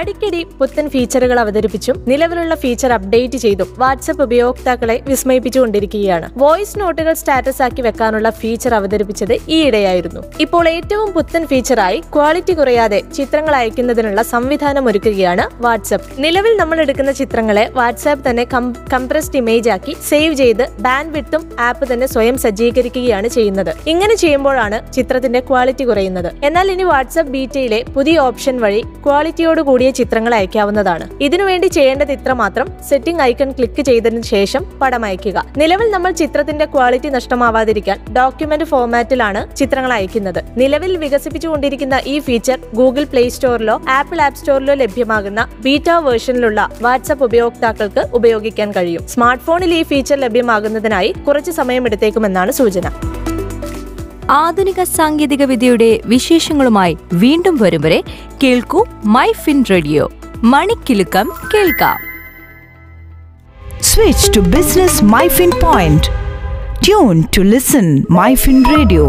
അടിക്കടി പുത്തൻ ഫീച്ചറുകൾ അവതരിപ്പിച്ചും നിലവിലുള്ള ഫീച്ചർ അപ്ഡേറ്റ് ചെയ്തും വാട്സപ്പ് ഉപയോക്താക്കളെ വിസ്മയിപ്പിച്ചുകൊണ്ടിരിക്കുകയാണ്. വോയിസ് നോട്ടുകൾ സ്റ്റാറ്റസ് ആക്കി വെക്കാനുള്ള ഫീച്ചർ അവതരിപ്പിച്ചത് ഈയിടെയായിരുന്നു. ഇപ്പോൾ ഏറ്റവും പുത്തൻ ഫീച്ചറായി ക്വാളിറ്റി കുറയാതെ ചിത്രങ്ങൾ അയക്കുന്നതിനുള്ള സംവിധാനം ഒരുക്കുകയാണ് വാട്സപ്പ് നിലവിൽ നമ്മൾ എടുക്കുന്ന ചിത്രങ്ങളെ വാട്സാപ്പ് തന്നെ കംപ്രസ്ഡ് ഇമേജ് ആക്കി സേവ് ചെയ്ത് ബാൻഡ് വിട്ടും ആപ്പ് തന്നെ സ്വയം സജ്ജീകരിക്കുകയാണ് ചെയ്യുന്നത്. ഇങ്ങനെ ചെയ്യുമ്പോഴാണ് ചിത്രത്തിന്റെ ക്വാളിറ്റി കുറയുന്നത്. എന്നാൽ ഇനി വാട്സപ്പ് ബീറ്റയിലെ പുതിയ ഓപ്ഷൻ വഴി ക്വാളിറ്റിയോട് കൂടിയ ചിത്രങ്ങൾ അയക്കാവുന്നതാണ്. ഇതിനുവേണ്ടി ചെയ്യേണ്ടത് ഇത്ര മാത്രം. സെറ്റിംഗ് ഐക്കൺ ക്ലിക്ക് ചെയ്തതിനു ശേഷം പടം അയക്കുക. നിലവിൽ നമ്മൾ ചിത്രത്തിന്റെ ക്വാളിറ്റി നഷ്ടമാവാതിരിക്കാൻ ഡോക്യുമെന്റ് ഫോർമാറ്റിലാണ് ചിത്രങ്ങൾ അയക്കുന്നത്. നിലവിൽ വികസിപ്പിച്ചുകൊണ്ടിരിക്കുന്ന ഈ ഫീച്ചർ ഗൂഗിൾ പ്ലേ സ്റ്റോറിലോ ആപ്പിൾ ആപ്പ് സ്റ്റോറിലോ ലഭ്യമാകുന്ന ബീറ്റ വേർഷനിലുള്ള വാട്സ്ആപ്പ് ഉപയോക്താക്കൾക്ക് ഉപയോഗിക്കാൻ കഴിയും. സ്മാർട്ട് ഫോണിൽ ഈ ഫീച്ചർ ലഭ്യമാകുന്നതിനായി കുറച്ച് സമയം എടുത്തേക്കുമെന്നാണ് സൂചന. ആധുനിക സാങ്കേതിക വിദ്യയുടെ വിശേഷങ്ങളുമായി വീണ്ടും വരും വരെ കേൾക്കൂ മൈ ഫിൻ റേഡിയോ മണിക്കിലുക്കം കേൾക്കാം. Switch to business my fin point tune to listen my fin radio